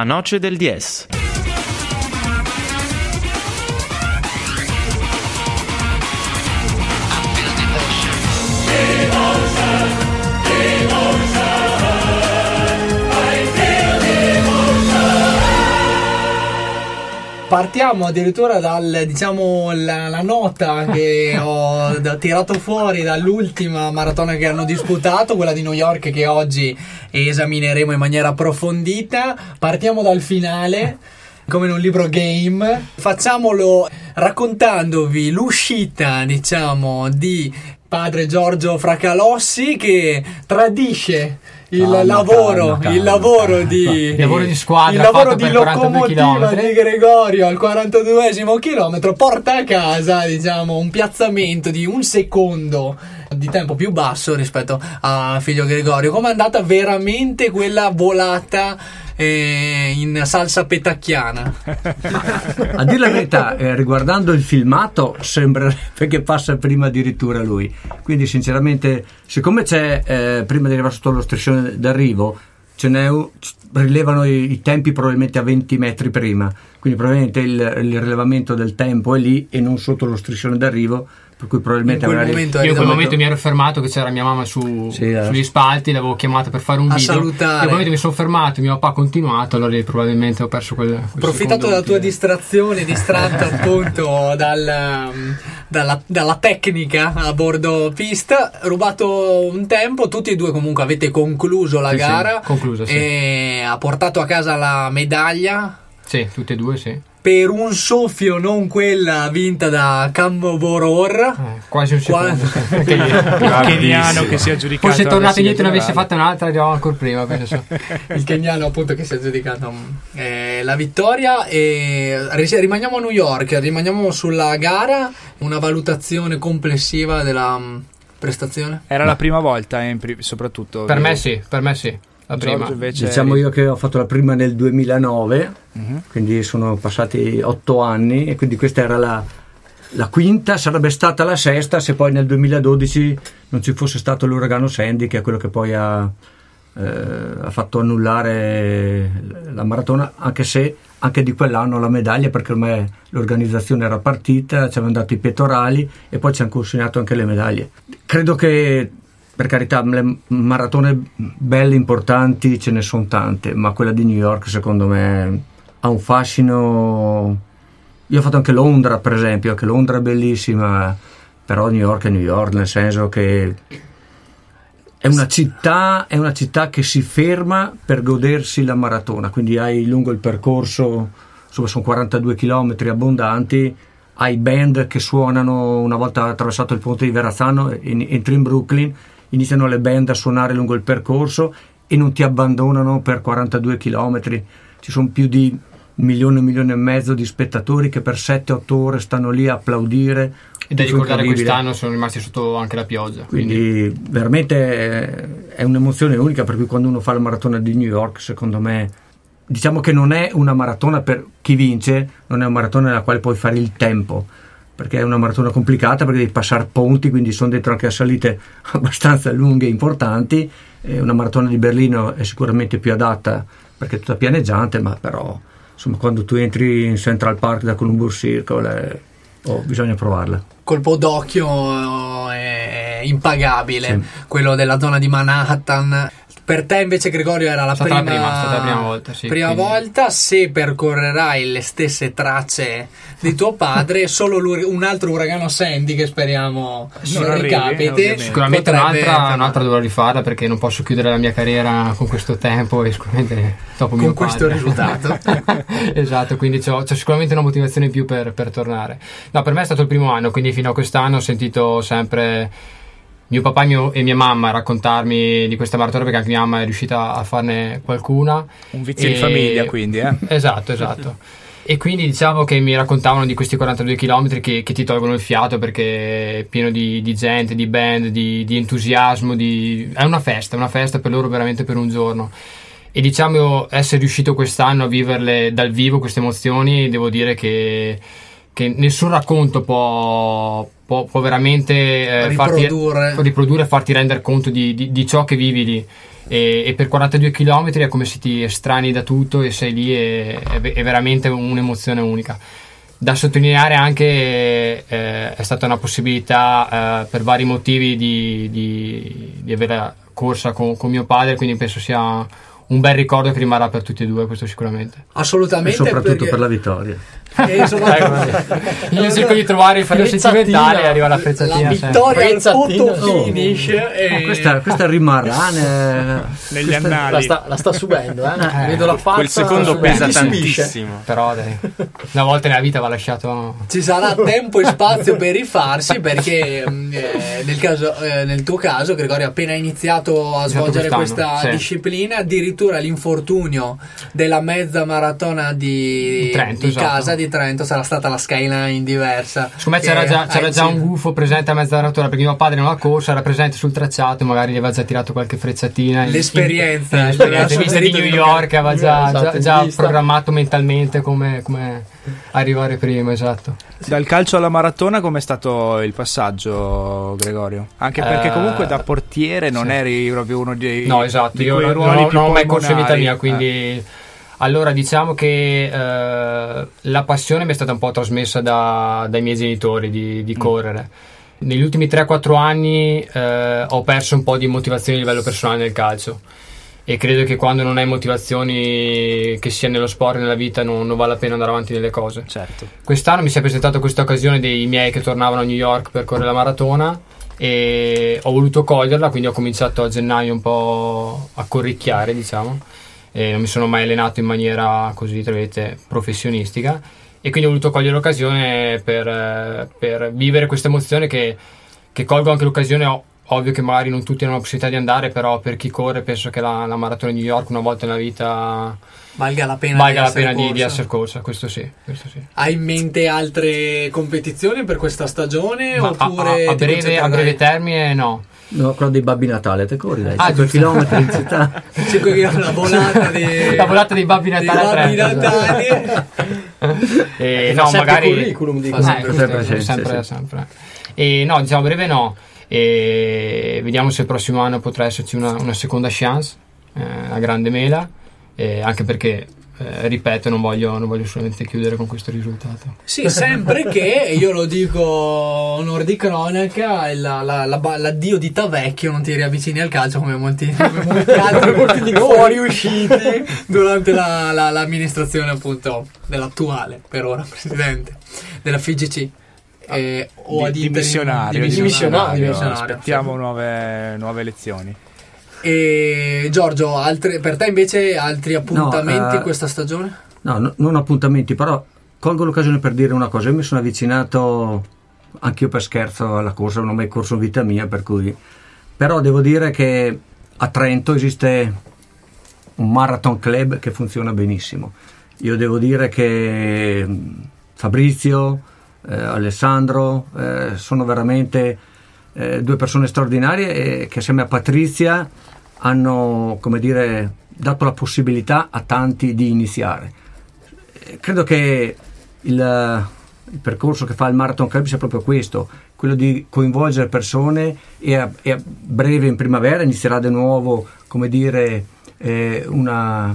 La Noce del Diez. Partiamo addirittura dal, diciamo, nota che ho tirato fuori dall'ultima maratona che hanno disputato, quella di New York che oggi esamineremo in maniera approfondita. Partiamo dal finale. Come in un libro game, facciamolo raccontandovi l'uscita, diciamo, di padre Giorgio Fracalossi che tradisce il Calma, lavoro, calma, calma, il lavoro calma. di Il lavoro di squadra il lavoro di 42 locomotiva di Gregorio al 42esimo chilometro porta a casa, diciamo, un piazzamento di un secondo di tempo più basso rispetto a figlio Gregorio. Come è andata veramente quella volata eh, in salsa petacchiana? A dire la verità, eh, riguardando il filmato, sembrerebbe che passa prima addirittura lui. Quindi, sinceramente, siccome c'è eh, prima di arrivare sotto lo striscione d'arrivo, ce n'è rilevano i, i tempi probabilmente a 20 metri prima. Quindi, probabilmente il, il rilevamento del tempo è lì e non sotto lo striscione d'arrivo. Per cui, probabilmente In quel magari- momento Io in quel Esatto. momento mi ero fermato che c'era mia mamma su- Sì, eh. sugli spalti, l'avevo chiamata per fare un A video. salutare. In quel momento mi sono fermato, mio papà ha continuato, allora lì probabilmente ho perso quel. quel Approfittato della tua distrazione, distratto appunto dal, dalla, dalla tecnica a bordo pista, rubato un tempo, tutti e due comunque avete concluso la Sì, sì, gara conclusa, sì. e ha portato a casa la medaglia Sì, tutte e due, sì. Per un soffio, non quella vinta da Camboror. Eh, quasi un Qua- secondo. lì. Il keniano che si è giudicato Forse tornato indietro e ne avesse fatta un'altra, arrivavamo ancora prima. penso. il keniano appunto che si è giudicato eh, la vittoria e rimaniamo a New York rimaniamo sulla gara una valutazione complessiva della mm, prestazione Era la prima volta, eh, pri- soprattutto. Per me sì, per me sì. La prima. invece Diciamo io che ho fatto la prima nel 2009, Mhm. quindi sono passati otto anni e quindi questa era la, la quinta, sarebbe stata la sesta se poi nel 2012 non ci fosse stato l'uragano Sandy che è quello che poi ha, eh, ha fatto annullare la maratona, anche se anche di quell'anno la medaglia perché ormai l'organizzazione era partita, ci avevano dato i pettorali e poi ci hanno consegnato anche le medaglie. Credo che per carità, le maratone belle, importanti ce ne sono tante, ma quella di New York secondo me ha un fascino. Io ho fatto anche Londra, per esempio, anche Londra è bellissima, però New York è New York, nel senso che è una città, è una città che si ferma per godersi la maratona, quindi hai lungo il percorso, insomma sono 42 km abbondanti, hai band che suonano una volta attraversato il ponte di Verrazzano, entri in Brooklyn, iniziano le band a suonare lungo il percorso e non ti abbandonano per 42 km. Ci sono più di un milione, un milione e mezzo di spettatori che per 7-8 ore stanno lì a applaudire. E da ricordare quest'anno sono rimasti sotto anche la pioggia. Quindi, Quindi veramente eh, è un'emozione unica per cui quando uno fa la maratona di New York, secondo me, diciamo che non è una maratona per chi vince, non è una maratona nella quale puoi fare il tempo, perché è una maratona complicata perché devi passare ponti, quindi sono dentro anche a salite abbastanza lunghe e importanti. E una maratona di Berlino è sicuramente più adatta perché è tutta pianeggiante, ma però insomma quando tu entri in Central Park da Columbus Circle eh, oh, bisogna provarla. colpo d'occhio è impagabile Sì. quello della zona di Manhattan per te invece Gregorio era la stata la prima, prima, è stata la prima volta, sì, prima quindi- volta se percorrerai le stesse tracce di tuo padre solo un altro uragano Sandy che speriamo non, arrivi, ricapiti. Sicuramente potrebbe- un'altra, un'altra dovrò rifarla perché non posso chiudere la mia carriera con questo tempo e sicuramente dopo Con mio questo padre. risultato. esatto, quindi c'ho, c'ho sicuramente una motivazione in più per, per tornare. No, per me è stato il primo anno, quindi fino a quest'anno ho sentito sempre mio papà e, mio- e mia mamma raccontarmi di questa maratona perché anche mia mamma è riuscita a farne qualcuna. Un vizio di E- famiglia, quindi, eh. Esatto, esatto. E quindi diciamo che mi raccontavano di questi 42 km che, che ti tolgono il fiato perché è pieno di, di gente, di band, di, di entusiasmo, di... è una festa, è una festa per loro veramente per un giorno. E diciamo essere riuscito quest'anno a viverle dal vivo queste emozioni, devo dire che, che nessun racconto può, può, può veramente eh, farti Riprodurre. riprodurre e farti rendere conto di, di- di ciò che vivi lì. E, e per 42 km è come se ti estrani da tutto e sei lì e è, è veramente un'emozione unica. Da sottolineare anche eh, è stata una possibilità eh, per vari motivi di, di, di avere corsa con, con mio padre, quindi penso sia un bel ricordo che rimarrà per tutti e due, questo sicuramente. Assolutamente. E soprattutto perché... per la vittoria. Soprattutto... Ecco, io cerco di trovare il filo sentimentale e arriva la frizzatina. La vittoria al photo finish. e... Oh, questa, questa rimarrà ne- Negli questa- annali. La sta, la sta subendo, eh. Vedo la faccia. Quel secondo pesa tantissimo. Però dai, una volta nella vita va lasciato... Ci sarà tempo e spazio per rifarsi perché mm, eh, nel, caso, eh, nel tuo caso Gregorio ha appena iniziato a svolgere questa sì. disciplina addirittura l'infortunio della mezza maratona di, Trento, di esatto. Di Trento sarà stata la skyline diversa Secondo me c'era già, c'era già un gufo presente a mezza maratona perché mio padre non ha corso, era presente sul tracciato, magari gli aveva già tirato qualche frecciatina. in- L'esperienza, in- l'esperienza aveva vista di New York, aveva già, Esatto, già- già programmato mentalmente come, come arrivare prima, esatto. Dal calcio alla maratona com'è stato il passaggio, Gregorio? Anche perché Eh, comunque da portiere non sì. eri proprio uno dei No, esatto, di io non, non- ho mai corso in vita mia, quindi... Allora, diciamo che eh, la passione mi è stata un po' trasmessa da- dai miei genitori di, di correre. Negli ultimi 3-4 anni eh, ho perso un po' di motivazione a livello personale nel calcio e credo che quando non hai motivazioni che sia nello sport e nella vita non, non vale la pena andare avanti nelle cose. Certo. Quest'anno mi si è presentata questa occasione dei miei che tornavano a New York per correre la maratona e ho voluto coglierla, quindi ho cominciato a gennaio un po' a corricchiare, diciamo. E non mi sono mai allenato in maniera così, tra virgolette, professionistica e quindi ho voluto cogliere l'occasione per, eh, per vivere questa emozione che, che colgo anche l'occasione, ov- ovvio che magari non tutti hanno la possibilità di andare, però per chi corre penso che la, la maratona di New York una volta nella vita valga la pena, valga di, la pena essere di, di corsa. essere corsa, questo sì. Questo sì. hai in mente altre competizioni per questa stagione Ma a, oppure a- a ti breve, a breve termine no. No, quello dei Babbi Natale, te corri dai, Ah, 5 giusto. km in città. Cinque che la volata di La volata dei Babbi dei Natale a Babbi Natali. E Fa no, sempre magari curriculum, dico. Eh, sempre, sempre, sempre, sì. sempre. E no, diciamo a breve no. E vediamo se il prossimo anno potrà esserci una, una seconda chance, eh, a grande mela, eh, anche perché eh, ripeto, non voglio, non voglio solamente chiudere con questo risultato. Sì, sempre che, io lo dico onore di cronaca, la- la- la- l'addio di Tavecchio non ti riavvicini al calcio come molti, come molti altri molti di fuori usciti durante la- la- l'amministrazione appunto dell'attuale, per ora, presidente della FIGC. Eh, o ad di, interim- dimissionario, dimissionario, dimissionario, dimissionario. Aspettiamo nuove, nuove elezioni. E Giorgio, altre- per te invece altri appuntamenti eh, in questa stagione? No, no- non appuntamenti, però colgo l'occasione per dire una cosa. Io mi sono avvicinato anch'io per scherzo alla corsa, non ho mai corso in vita mia, per cui... Però devo dire che a Trento esiste un marathon club che funziona benissimo. Io devo dire che mh, Fabrizio, eh, Alessandro eh, sono veramente eh, due persone straordinarie e che assieme a Patrizia hanno, come dire, dato la possibilità a tanti di iniziare. Eh, Credo che il, il percorso che fa il Marathon Club sia proprio questo, quello di coinvolgere persone e a, e a breve in primavera inizierà di nuovo, come dire, eh, una,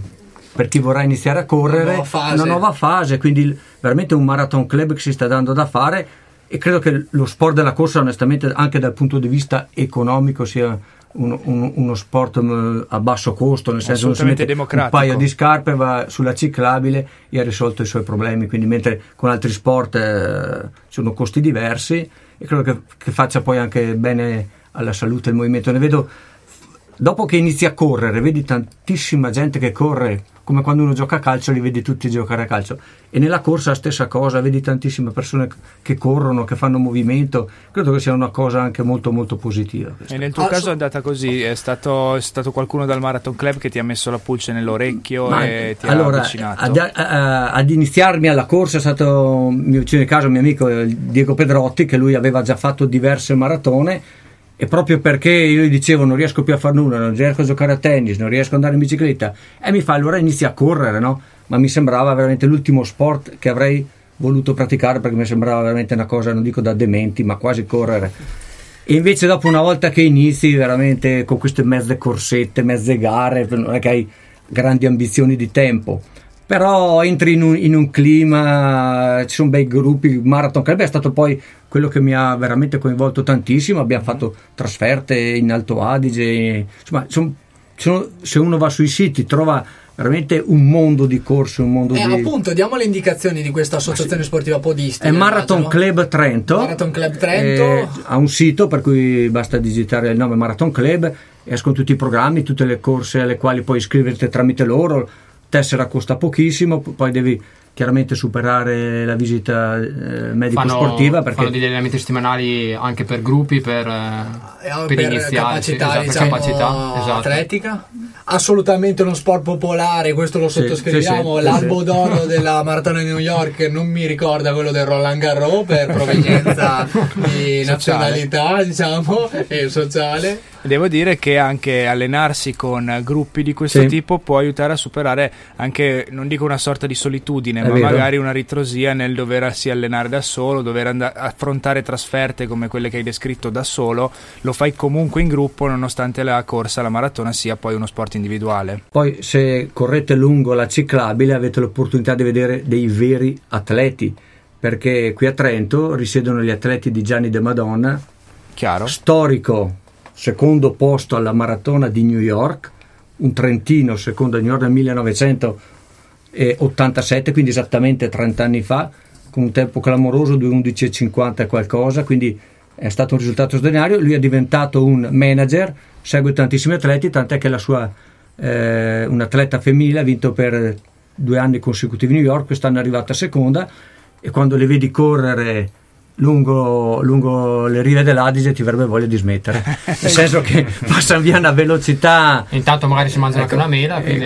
per chi vorrà iniziare a correre, Una nuova fase. una nuova fase, quindi il- veramente un Marathon Club che si sta dando da fare e credo che lo sport della corsa onestamente anche dal punto di vista economico sia uno, uno- uno sport mm, a basso costo, nel senso che si Assolutamente mette un paio di scarpe, va sulla ciclabile e ha risolto i suoi problemi. Quindi, mentre con altri sport eh, ci sono costi diversi, e credo che, che faccia poi anche bene alla salute del movimento. Ne vedo dopo che inizi a correre, vedi tantissima gente che corre. Come quando uno gioca a calcio, li vedi tutti giocare a calcio. E nella corsa la stessa cosa, vedi tantissime persone che corrono, che fanno movimento. Credo che sia una cosa anche molto, molto positiva. questa. E nel tuo Ah, caso so- è andata così? È stato, è stato qualcuno dal Marathon Club che ti ha messo la pulce nell'orecchio Ma, e ti allora, ha avvicinato? ad, a- ad iniziarmi alla corsa è stato mio vicino di casa, mio amico eh, Diego Pedrotti, che lui aveva già fatto diverse maratone. E proprio perché io gli dicevo non riesco più a fare nulla, non riesco a giocare a tennis, non riesco ad andare in bicicletta, e mi fa allora inizia a correre, no? Ma mi sembrava veramente l'ultimo sport che avrei voluto praticare perché mi sembrava veramente una cosa, non dico da dementi, ma quasi correre. E invece dopo una volta che inizi veramente con queste mezze corsette, mezze gare, non è che hai grandi ambizioni di tempo, però entri in un, in un clima, ci sono bei gruppi, il Marathon Club è stato poi quello che mi ha veramente coinvolto tantissimo, abbiamo fatto trasferte in Alto Adige, insomma, son- sono- se uno va sui siti trova veramente un mondo di corse, un mondo Eh, di... appunto, diamo le indicazioni di questa associazione sportiva podistica. È Marathon immagino. Club Trento. Marathon Club Trento. Eh, ha un sito per cui basta digitare il nome Marathon Club, escono tutti i programmi, tutte le corse alle quali puoi iscriverti tramite loro. Tessera costa pochissimo, poi devi chiaramente superare la visita eh, medico-sportiva perché fanno degli allenamenti settimanali anche per gruppi, per, Eh, eh, per, per iniziare. capacità, esatto, diciamo, capacità, esatto. atletica. Assolutamente uno sport popolare, questo lo Sì, sottoscriviamo. sì, sì, L'albo sì. d'oro della maratona di New York non mi ricorda quello del Roland Garros per provenienza di nazionalità, diciamo, e sociale. Devo dire che anche allenarsi con gruppi di questo Sì. tipo può aiutare a superare anche, non dico una sorta di solitudine, È ma vero. magari una ritrosia nel doversi allenare da solo, dover and- affrontare trasferte come quelle che hai descritto da solo, lo fai comunque in gruppo nonostante la corsa, la maratona sia poi uno sport individuale. Poi se correte lungo la ciclabile avete l'opportunità di vedere dei veri atleti, perché qui a Trento risiedono gli atleti di Gianni De Madonna, Chiaro? storico secondo posto alla maratona di New York, un trentino secondo a New York nel 1987, quindi esattamente 30 anni fa, con un tempo clamoroso, 2.11.50 e qualcosa, quindi è stato un risultato straordinario. Lui è diventato un manager, segue tantissimi atleti, tant'è che la sua, eh, un atleta femminile ha vinto per due anni consecutivi New York, quest'anno è arrivata seconda e quando le vedi correre lungo, lungo le rive dell'Adige ti verrebbe voglia di smettere, nel senso che passano via una velocità... Intanto magari si mangiano anche una mela. eh, Quindi,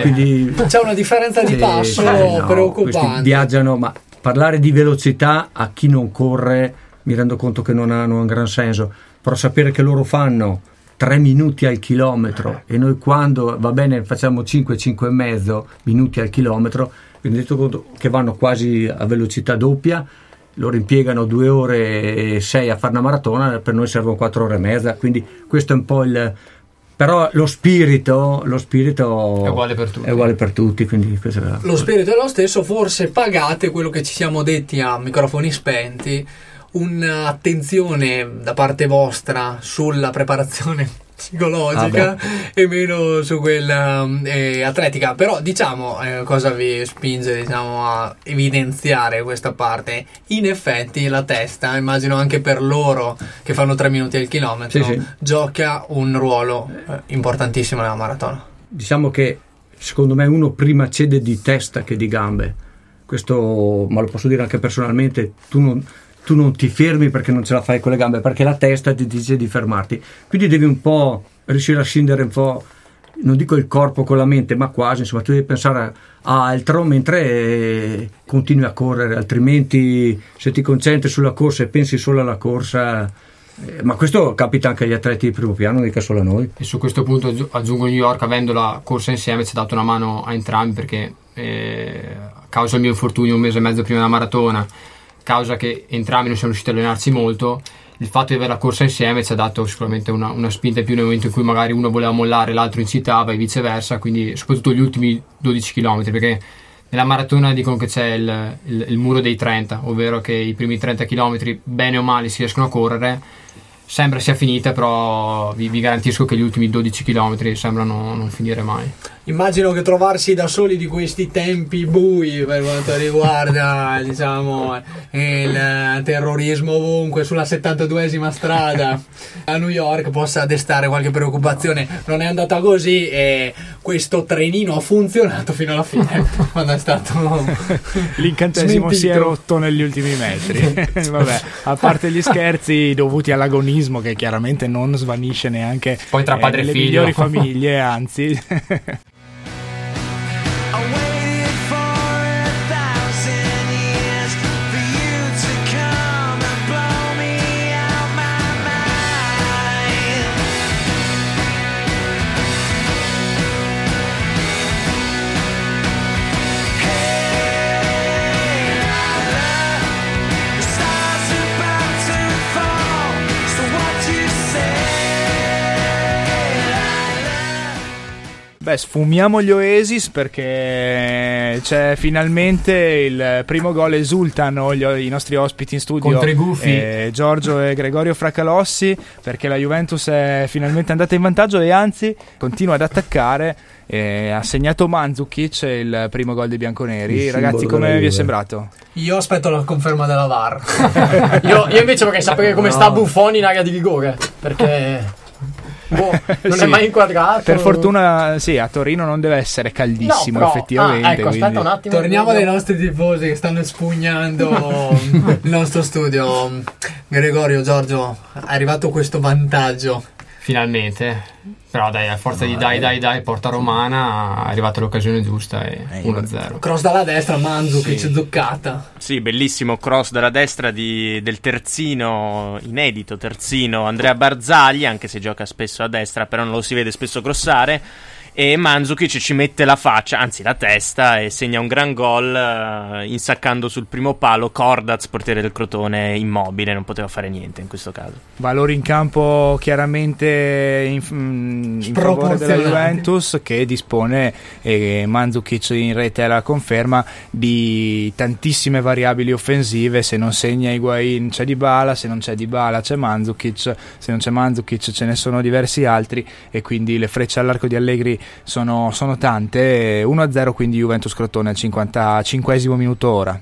quindi C'è una differenza di passo sì, no, preoccupante. viaggiano, ma parlare di velocità a chi non corre mi rendo conto che non ha, un gran senso, però sapere che loro fanno 3 minuti al chilometro e noi quando va bene facciamo 5, 5 e mezzo minuti al chilometro, vi rendete conto che vanno quasi a velocità doppia, loro impiegano 2 ore e 6 a fare una maratona, per noi servono 4 ore e mezza, quindi questo è un po' il... Però lo spirito, lo spirito È uguale per tutti. È uguale per tutti, quindi questo è- Lo spirito è lo stesso, forse pagate quello che ci siamo detti a microfoni spenti, un'attenzione da parte vostra sulla preparazione psicologica e meno su quella eh, atletica. Però diciamo eh, cosa vi spinge diciamo, a evidenziare questa parte. In effetti la testa, immagino anche per loro che fanno 3 minuti al chilometro, Sì, sì. gioca un ruolo eh, importantissimo nella maratona. diciamo che secondo me uno prima cede di testa che di gambe. Questo, ma lo posso dire anche personalmente, tu non, tu non ti fermi perché non ce la fai con le gambe, perché la testa ti dice di fermarti. Quindi devi un po' riuscire a scindere un po', non dico il corpo con la mente, ma quasi, insomma, tu devi pensare a altro mentre continui a correre, altrimenti se ti concentri sulla corsa e pensi solo alla corsa, eh, ma questo capita anche agli atleti di primo piano, mica solo a noi. E su questo punto aggiu- aggiungo New York, avendo la corsa insieme, ci ha dato una mano a entrambi perché eh, a causa del mio infortunio un mese e mezzo prima della maratona, causa che entrambi non siamo riusciti a allenarci molto, il fatto di avere la corsa insieme ci ha dato sicuramente una, una spinta in più nel momento in cui magari uno voleva mollare, l'altro incitava e viceversa, quindi soprattutto gli ultimi 12 km perché nella maratona dicono che c'è il, il- il muro dei 30, ovvero che i primi 30 km bene o male si riescono a correre sembra sia finita, però vi, vi garantisco che gli ultimi 12 km sembrano non finire mai. Immagino che trovarsi da soli di questi tempi bui per quanto riguarda diciamo, il eh, terrorismo ovunque sulla 72esima strada a New York possa destare qualche preoccupazione. Non è andata così e questo trenino ha funzionato fino alla fine quando è stato L'incantesimo si è smentito. rotto negli ultimi metri. Vabbè, a parte gli scherzi dovuti all'agonismo che chiaramente non svanisce neanche Poi tra padre e nelle figlio. migliori famiglie, anzi. I Beh, sfumiamo gli Oasis perché c'è finalmente il primo gol esultano gli- i nostri ospiti in studio Contro i gufi. eh, Giorgio e Gregorio Fracalossi perché la Juventus è finalmente andata in vantaggio e anzi continua ad attaccare eh, ha segnato Mandzukic il primo gol dei bianconeri Il ragazzi come vi è sembrato? Io aspetto la conferma della VAR. io, io invece vorrei sapere come No. sta Buffoni in area di rigore. Perché. Boh, non Sì. è mai inquadrato. Per fortuna sì, a Torino non deve essere caldissimo No, però- effettivamente Ah, ecco, quindi- aspetta un attimo. Torniamo dai nostri tifosi che stanno espugnando il nostro studio. Gregorio, Giorgio, è arrivato questo vantaggio. Finalmente. Però dai, a forza di dai, dai, dai, porta romana, è arrivata l'occasione giusta e 1-0. Cross dalla destra, Mandzukic, Sì. zuccata. Sì, bellissimo cross dalla destra di- del terzino, inedito terzino Andrea Barzagli, anche se gioca spesso a destra, però non lo si vede spesso crossare. E Mandzukic ci mette la faccia, anzi la testa, e segna un gran gol eh, insaccando sul primo palo Cordaz, portiere del Crotone, immobile, non poteva fare niente in questo caso. Valori in campo chiaramente in, mm, in favore della. Juventus che dispone, e Mandzukic in rete la conferma, di tantissime variabili offensive. Se non segna Higuain c'è Dybala, se non c'è Dybala c'è Mandzukic, se non c'è Mandzukic ce ne sono diversi altri e quindi le frecce all'arco di Allegri sono, sono tante. 1-0 quindi Juventus Crotone al 55 minuto ora.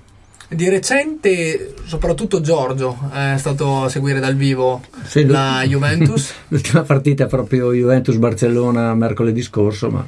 Di recente, soprattutto Giorgio è stato a seguire dal vivo Sì, la Juventus. L'ultima partita è proprio Juventus-Barcellona mercoledì scorso, ma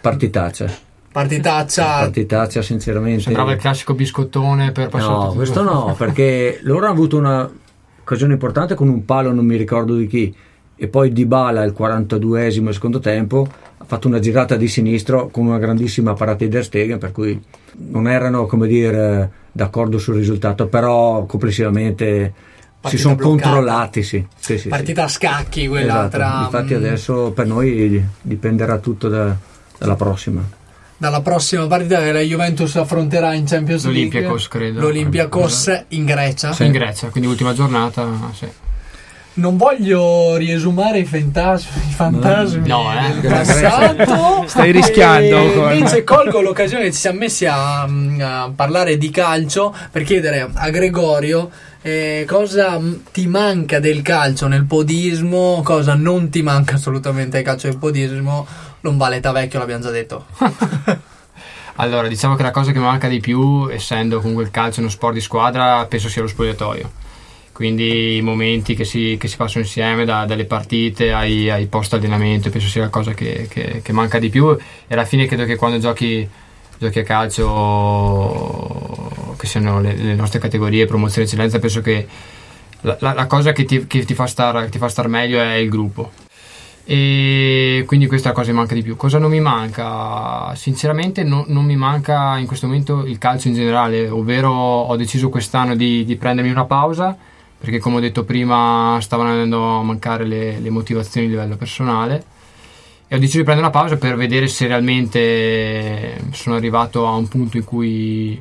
partitaccia. Partitaccia. Partitaccia, sinceramente. Sembrava il classico biscottone per passare No, tutto. questo no, perché loro hanno avuto un'occasione importante con un palo, non mi ricordo di chi, e poi Dybala al 42esimo del secondo tempo ha fatto una girata di sinistro con una grandissima parata di Der Stegen, per cui non erano, come dire, d'accordo sul risultato, però complessivamente si Partita sono bloccata. controllati, sì. sì, sì, Partita a scacchi quella Esatto. tra. Infatti mm, adesso per noi dipenderà tutto da- dalla prossima. Dalla prossima partita che la Juventus affronterà in Champions League. L'Olympiakos, credo. L'Olympiakos in Grecia. In Grecia, quindi ultima giornata, sì. Non voglio riesumare i fantasmi, i fantasmi No, eh. del passato. Stai rischiando E Invece colgo l'occasione che ci siamo messi a, a parlare di calcio per chiedere a Gregorio eh, cosa ti manca del calcio nel podismo, cosa non ti manca assolutamente del calcio nel podismo. Non vale età vecchio, l'abbiamo già detto. Allora, diciamo che la cosa che mi manca di più, essendo comunque il calcio uno sport di squadra, penso sia lo spogliatoio. Quindi i momenti che si, che si passano insieme, da- dalle partite ai, ai post allenamento, penso sia la cosa che, che- che manca di più. E alla fine credo che quando giochi, giochi a calcio, che siano le, le nostre categorie, promozione eccellenza, penso che la, la- la cosa che ti, che ti fa star, ti fa star meglio è il gruppo. E quindi questa è la cosa che manca di più. Cosa non mi manca? Sinceramente no- non mi manca in questo momento il calcio in generale, ovvero ho deciso quest'anno di, di prendermi una pausa perché come ho detto prima stavano andando a mancare le, le motivazioni a livello personale e ho deciso di prendere una pausa per vedere se realmente sono arrivato a un punto in cui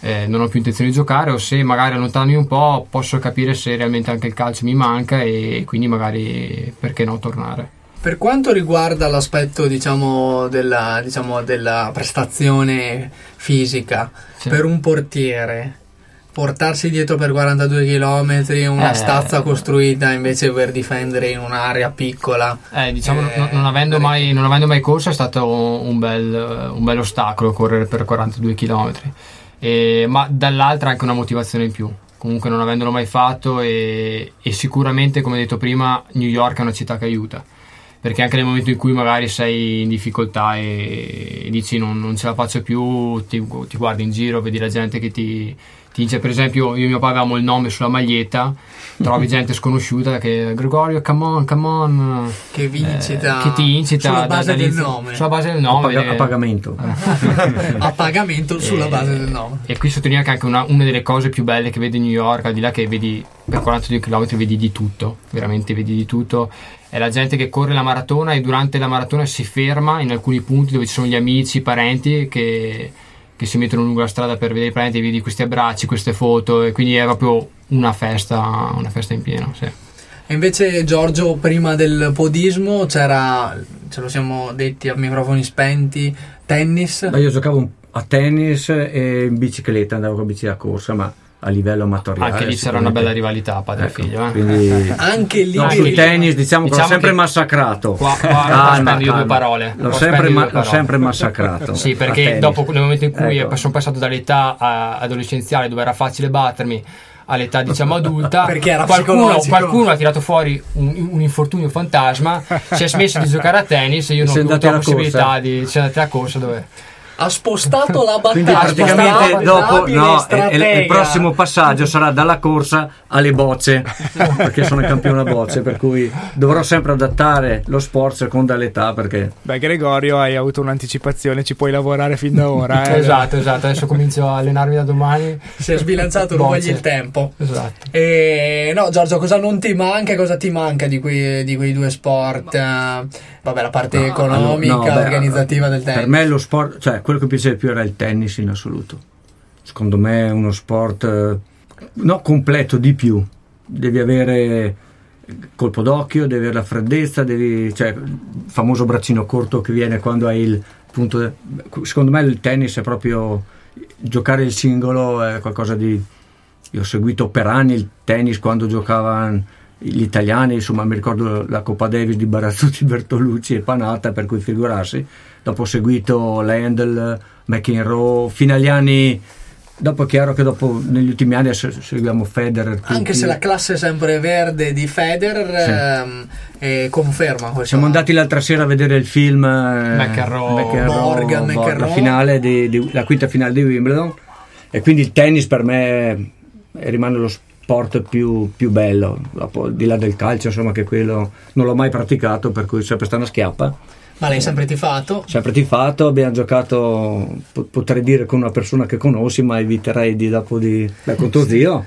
eh, non ho più intenzione di giocare o se magari allontanarmi un po' posso capire se realmente anche il calcio mi manca e quindi magari perché no tornare. Per quanto riguarda l'aspetto, diciamo, della, diciamo, della prestazione fisica, Sì. per un portiere, portarsi dietro per 42 km una Eh. stazza costruita invece per difendere in un'area piccola. Eh, diciamo, Eh, non, avendo mai, non avendo mai corso è stato un bel, un bel ostacolo correre per 42 km, ma dall'altra anche una motivazione in più. Comunque non avendolo mai fatto e, e sicuramente, come detto prima, New York è una città che aiuta. Perché anche nel momento in cui magari sei in difficoltà e dici non, non ce la faccio più, ti, ti guardi in giro, vedi la gente che ti, ti dice, per esempio, io e mio papà avevamo il nome sulla maglietta, trovi gente sconosciuta che Gregorio, come on, come on. Che vincita, Eh, che ti incita sulla da- base del nome. sulla base del A, nome paga- eh, a pagamento. a pagamento sulla eh, base del nome. e qui sottolinea che anche una, una delle cose più belle che vedi a New York al di là che vedi per 42 km vedi di tutto veramente vedi di tutto è la gente che corre la maratona e durante la maratona si ferma in alcuni punti dove ci sono gli amici, i parenti che, che si mettono lungo la strada per vedere i parenti, vedi questi abbracci, queste foto e quindi è proprio una festa, una festa in pieno. Sì. E invece Giorgio, prima del podismo, c'era, ce lo siamo detti a microfoni spenti, tennis. Ma io giocavo a tennis e in bicicletta, andavo con bici a corsa, ma a livello amatoriale. Anche lì c'era una bella rivalità padre e Ecco, figlio. Eh? quindi- Anche lì... No, sul tennis diciamo, che l'ho diciamo sempre che- massacrato. Qua, qua Calma, spendo io due calma. parole. L'ho sempre, ma- l'ho parole. sempre massacrato. Sì, perché dopo nel momento in cui Ecco. sono passato dall'età adolescenziale dove era facile battermi all'età diciamo adulta Perché era qualcuno, qualcuno ha tirato fuori un, un infortunio fantasma si è smesso di giocare a tennis e io non ho avuto la possibilità corsa? di c'è andata a corsa dove Ha spostato la Quindi battaglia. praticamente dopo no, e- e- stratega. il prossimo passaggio sarà dalla corsa alle bocce perché sono il campione a bocce per cui dovrò sempre adattare lo sport secondo l'età perché Beh, Gregorio, hai avuto un'anticipazione, ci puoi lavorare fin da ora. eh. esatto esatto adesso comincio a allenarmi da domani Si è sbilanciato, non voglia il tempo. esatto E, no, Giorgio, cosa non ti manca? Cosa ti manca di quei, di quei due sport? Eh, Vabbè, la parte No, economica, no, beh, organizzativa del tennis. Per me lo sport, cioè quello che mi piace di più era il tennis in assoluto. Secondo me è uno sport eh, no, completo di più. Devi avere colpo d'occhio, devi avere la freddezza, devi, cioè il famoso braccino corto che viene quando hai il punto. secondo me il tennis è proprio giocare il singolo è qualcosa di. Io ho seguito per anni il tennis quando giocavano gli italiani, insomma mi ricordo la Coppa Davis di Barazzuti, Bertolucci e Panatta, per cui figurarsi. Dopo ho seguito Landel, McEnroe, fino agli anni... Dopo è chiaro che dopo, negli ultimi anni se- seguiamo Federer. Anche tutti. se la classe sempre-verde di Federer ehm, eh, conferma questo. Siamo andati l'altra sera a vedere il film eh, McEnroe, McEnroe. la, finale di- di- la quinta finale di Wimbledon e quindi il tennis per me eh, rimane lo sport più, più bello. Dopo, di là del calcio insomma che quello non l'ho mai praticato per cui è sempre stata una schiappa. Ma l'hai sempre tifato? sempre tifato abbiamo giocato po- potrei dire con una persona che conosci ma eviterei di dopo di beh, con tuo zio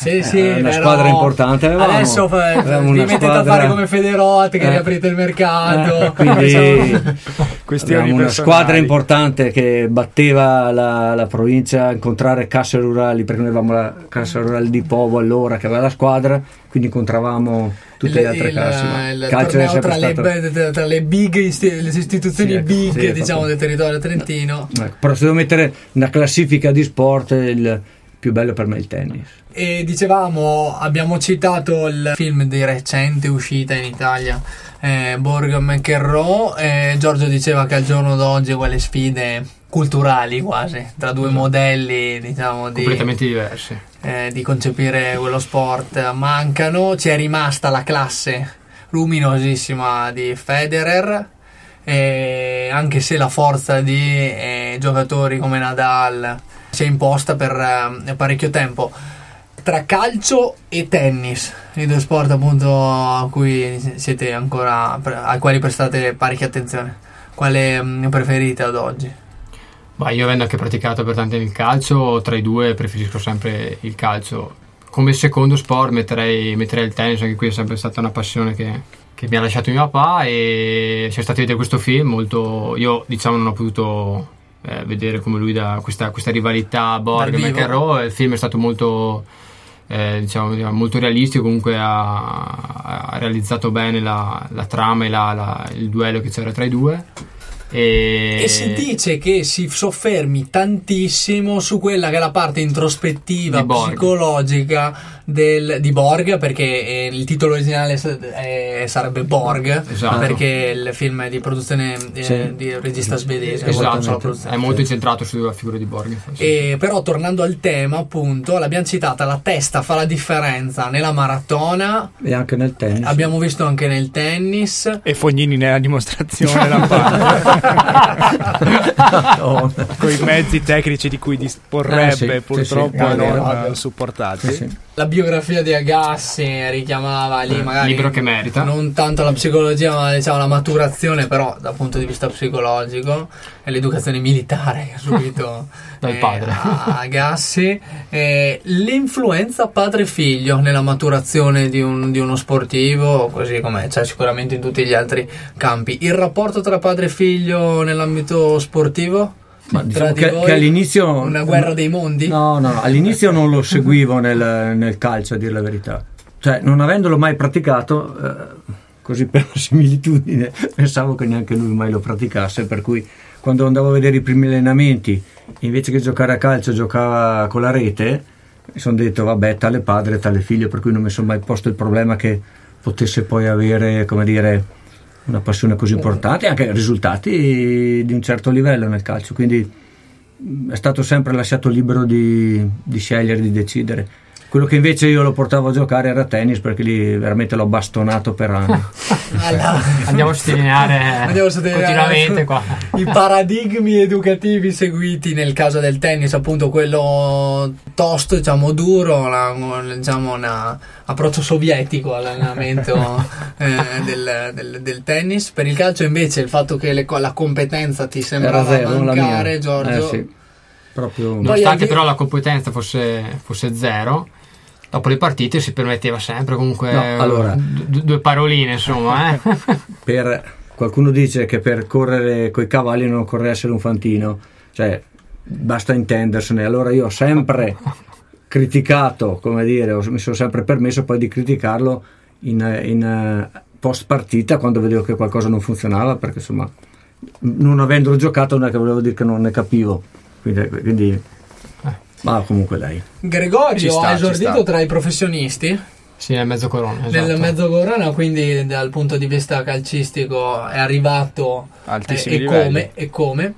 Sì, sì, Eh, una però squadra importante avevamo. Adesso fa- Avevamo vi una mettete a squadra- fare come Federotti che Eh. riaprite il mercato. Eh, quindi Questioni una personali. squadra importante che batteva la, la provincia a incontrare casse rurali perché noi avevamo la cassa rurale di Povo allora che aveva la squadra quindi incontravamo tutte le altre il, calcio è sempre tra le, stato be- tra le big isti- le istituzioni Sì, ecco, big sì, diciamo proprio. del territorio trentino Ecco, però se devo mettere una classifica di sport il più bello per me è il tennis. E dicevamo abbiamo citato il film di recente uscita in Italia eh, Borg McEnroe e Giorgio diceva che al giorno d'oggi quelle sfide culturali quasi tra due modelli diciamo di completamente diversi. eh, di concepire quello sport mancano. Ci è rimasta la classe luminosissima di Federer, eh, anche se la forza di eh, giocatori come Nadal si è imposta per eh, parecchio tempo. Tra calcio e tennis, i due sport appunto a cui siete ancora ai quali prestate parecchia attenzione. Quale mm, preferite ad oggi? Ma io avendo anche praticato per tanti anni il calcio, tra i due preferisco sempre il calcio. Come secondo sport metterei, metterei il tennis, anche qui è sempre stata una passione che, che mi ha lasciato mio papà e siamo stati a vedere questo film molto... Io diciamo non ho potuto eh, vedere come lui da questa, questa rivalità Borg e. McEnroe, il film è stato molto... eh, diciamo, molto realistico comunque ha, ha realizzato bene la, la trama e la- la- il duello che c'era tra i due e, E si dice che si soffermi tantissimo su quella che è la parte introspettiva, psicologica del- di Borg, perché eh, il titolo originale s- eh, sarebbe Borg, Esatto. perché il film è di produzione eh, Sì. di regista svedese. esatto, non la è molto incentrato sulla figura di Borg sì. E però tornando al tema, appunto, l'abbiamo citata, la testa fa la differenza nella maratona, e anche nel tennis abbiamo visto anche nel tennis. E Fognini nella dimostrazione. Madonna. con i mezzi tecnici di cui disporrebbe Eh, sì, sì, purtroppo sì, non vero. eh, supportati. Sì, sì. Biografia di Agassi richiamava lì magari Eh, libro che merita. non tanto la psicologia ma diciamo la maturazione però dal punto di vista psicologico e l'educazione militare che ha subito Dal eh, padre. Agassi Eh, l'influenza padre-figlio nella maturazione di, un- di uno sportivo così come c'è sicuramente in tutti gli altri campi il rapporto tra padre e figlio nell'ambito sportivo Ma diciamo che, che all'inizio una guerra dei mondi No, no, no, all'inizio non lo seguivo nel, nel calcio, a dire la verità. cioè, non avendolo mai praticato, eh, così per similitudine, pensavo che neanche lui mai lo praticasse, per cui quando andavo a vedere i primi allenamenti, invece che giocare a calcio, giocava con la rete, mi sono detto, vabbè, tale padre, tale figlio, per cui non mi sono mai posto il problema che potesse poi avere, come dire, una passione così importante e anche risultati di un certo livello nel calcio. Quindi mh, è stato sempre lasciato libero di, di scegliere, di decidere. Quello che invece io lo portavo a giocare era tennis perché lì veramente l'ho bastonato per anni. Alla- Andiamo a sottolineare continuamente qua. I paradigmi educativi seguiti nel caso del tennis, appunto quello tosto, diciamo duro, la- diciamo un approccio sovietico all'allenamento eh, del, del- del tennis. Per il calcio invece il fatto che le la competenza ti sembrava zero, mancare, mia. Giorgio. Eh, sì. Proprio... Nonostante anche- però la competenza fosse, fosse zero, dopo le partite si permetteva sempre comunque No, allora. d- due paroline, insomma. Eh. per qualcuno dice che per correre coi cavalli non occorre essere un fantino, cioè basta intendersene. Allora io ho sempre criticato, come dire, mi sono sempre permesso poi di criticarlo in, in post partita quando vedevo che qualcosa non funzionava, perché insomma non avendolo giocato non è che volevo dire che non ne capivo. Quindi, quindi- ma comunque dai. Gregorio sta, ha esordito tra i professionisti Sì, nel mezzo corona. nel esatto. mezzo corona, quindi dal punto di vista calcistico è arrivato Altissimi e livelli. come, e come.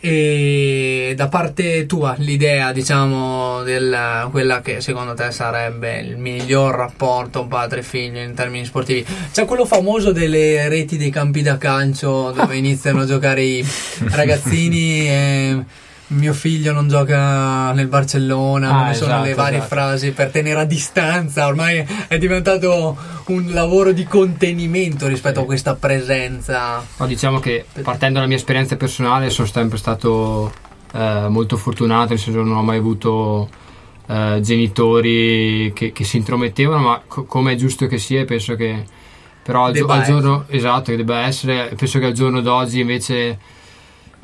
E da parte tua l'idea, diciamo, del quella che secondo te sarebbe il miglior rapporto padre-figlio in termini sportivi. C'è quello famoso delle reti dei campi da calcio dove iniziano a giocare i ragazzini e mio figlio non gioca nel Barcellona, Ah, ne sono esatto, le varie esatto. frasi per tenere a distanza, ormai è diventato un lavoro di contenimento rispetto a questa presenza. No, diciamo che partendo dalla mia esperienza personale sono sempre stato eh, molto fortunato, nel senso non ho mai avuto eh, genitori che, che si intromettevano, ma co- come è giusto che sia, penso che però al, gio- al giorno esatto che debba essere, penso che al giorno d'oggi invece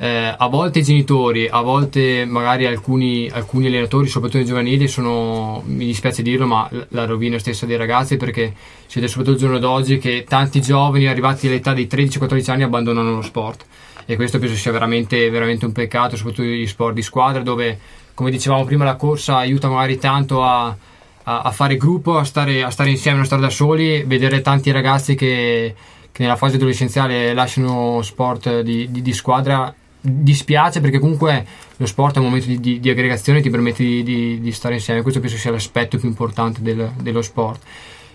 eh, a volte i genitori, a volte magari alcuni, alcuni allenatori, soprattutto nei giovanili, sono, mi dispiace dirlo, ma la rovina stessa dei ragazzi perché si vede soprattutto il giorno d'oggi che tanti giovani arrivati all'età dei 13-14 anni abbandonano lo sport. E questo penso sia veramente, veramente un peccato, soprattutto gli sport di squadra dove, come dicevamo prima, la corsa aiuta magari tanto a, a- a fare gruppo, a stare, a stare insieme, non stare da soli, vedere tanti ragazzi che, che nella fase adolescenziale lasciano sport di, di- di squadra dispiace perché comunque lo sport è un momento di, di- di aggregazione ti permette di, di- stare insieme. Questo penso sia l'aspetto più importante del- dello sport.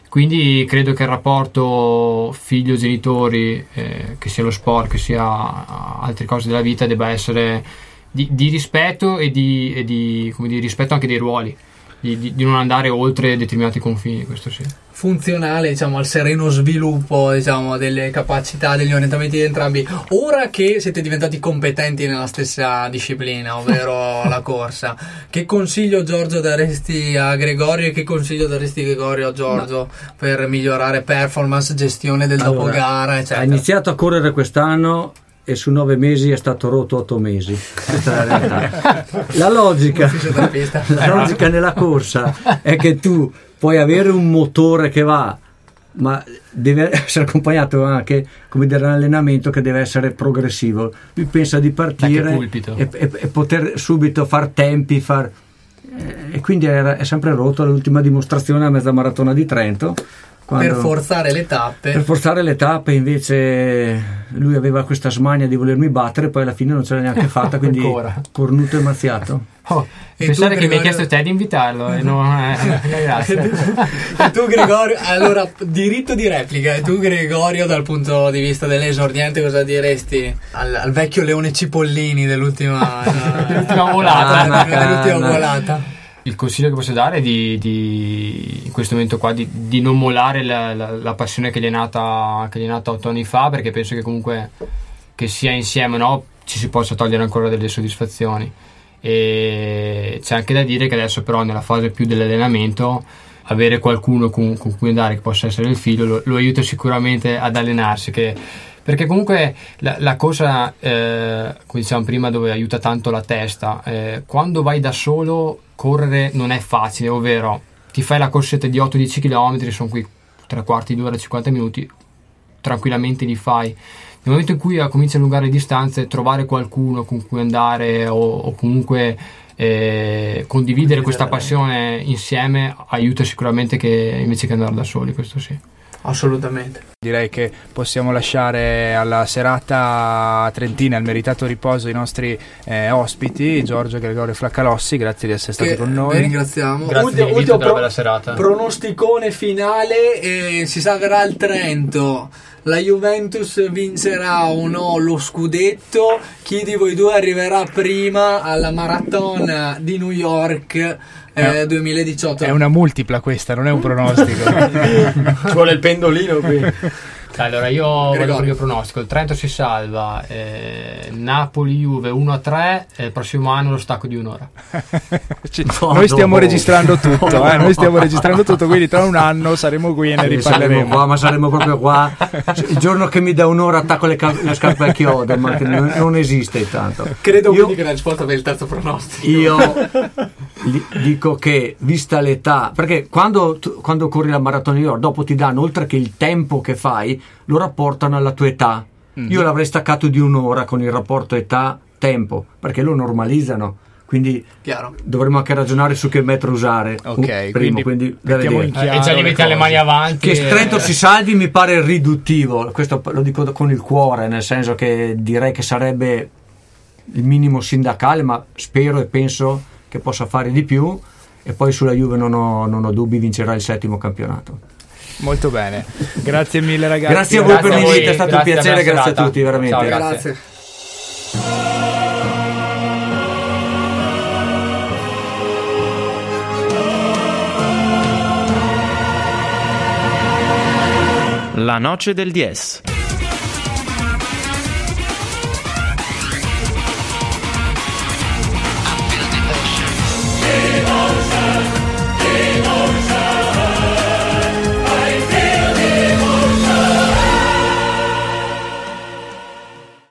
Quindi credo che il rapporto figlio-genitori eh, che sia lo sport che sia altre cose della vita debba essere di, rispetto e di, e di, rispetto anche dei ruoli di non andare oltre determinati confini questo sì funzionale diciamo al sereno sviluppo diciamo delle capacità degli orientamenti di entrambi ora che siete diventati competenti nella stessa disciplina ovvero la corsa che consiglio Giorgio daresti a Gregorio e che consiglio daresti Gregorio a Giorgio per migliorare performance gestione del Allora, dopogara Ha iniziato a correre quest'anno e su nove mesi è stato rotto otto mesi. Questa è la. La logica, la logica nella corsa è che tu puoi avere un motore che va, ma deve essere accompagnato anche come dire, un allenamento che deve essere progressivo. Lui pensa di partire e, e- e poter subito far tempi, far... eh, E quindi era- è sempre rotto l'ultima dimostrazione a mezza maratona di Trento. Per quando- forzare le tappe. Per forzare le tappe invece lui aveva questa smania di volermi battere poi alla fine non ce l'ha neanche fatta quindi cornuto e mazziato oh, E pensare tu, che mi hai Gregorio? chiesto te di invitarlo e non eh, grazie. E tu Gregorio allora diritto di replica e tu Gregorio dal punto di vista dell'esordiente cosa diresti al, al vecchio Leone Cipollini dell'ultima volata. Ah, dell'ultima Ah, volata il consiglio che posso dare è di, di- in questo momento qua di, di non mollare la, la- la passione che gli, è nata, che gli è nata otto anni fa perché penso che comunque che sia insieme no ci si possa togliere ancora delle soddisfazioni. E c'è anche da dire che adesso però nella fase più dell'allenamento avere qualcuno con, con cui andare che possa essere il figlio lo, lo aiuta sicuramente ad allenarsi che perché comunque la, la cosa, eh, come dicevamo prima, dove aiuta tanto la testa, eh, quando vai da solo correre non è facile, ovvero ti fai la corsetta di 8-10 km, sono qui tre quarti d'ora, 50 minuti, tranquillamente li fai. Nel momento in cui eh, cominci a allungare le distanze, trovare qualcuno con cui andare o, o comunque eh, condividere questa passione insieme aiuta sicuramente che invece che andare da soli, questo sì. Assolutamente. Direi che possiamo lasciare alla serata trentina il meritato riposo i nostri eh, ospiti, Giorgio Gregorio Flaccalossi, grazie di essere stati Che con Vi noi. ringraziamo. Grazie Ultimo- ultimo per la pro- bella serata. Pronosticone finale, eh, si salverà il Trento. La Juventus vincerà o no lo scudetto. Chi di voi due arriverà prima alla maratona di New York eh, Eh, 2018? È una multipla questa, non è un pronostico. Ci vuole il pendolino qui. Allora, io vado Gregorio. con il mio pronostico: il Trento si salva, eh, Napoli-Juve 1-3, e il prossimo anno lo stacco di un'ora. Ci- No, noi stiamo no. registrando tutto, eh, noi stiamo registrando tutto, quindi tra un anno saremo qui e ne riparleremo. qua, ma saremo proprio qua. Il giorno che mi dà un'ora attacco le, ca- le scarpe al chiodo, ma che non, non esiste intanto. Credo Io- quindi che la risposta per il terzo pronostico. Io dico che, vista l'età, perché quando, tu- quando corri la maratona di New York, dopo ti danno, oltre che il tempo che fai, lo rapportano alla tua età. Io l'avrei staccato di un'ora con il rapporto età-tempo, perché lo normalizzano. Quindi Chiaro. dovremmo anche ragionare su che metro usare. Ok, primo, quindi quindi mettiamo e già li le metti le mani avanti. Che e- Trento si salvi mi pare riduttivo, questo lo dico con il cuore, nel senso che direi che sarebbe il minimo sindacale, ma spero e penso che possa fare di più. E poi sulla Juve non ho, non ho dubbi, vincerà il settimo campionato. Molto bene, grazie mille ragazzi. Grazie a voi per Grazie a l'invito, è stato un grazie, piacere, buona grazie a tutti, veramente. Ciao, grazie. Grazie. La noce del DS.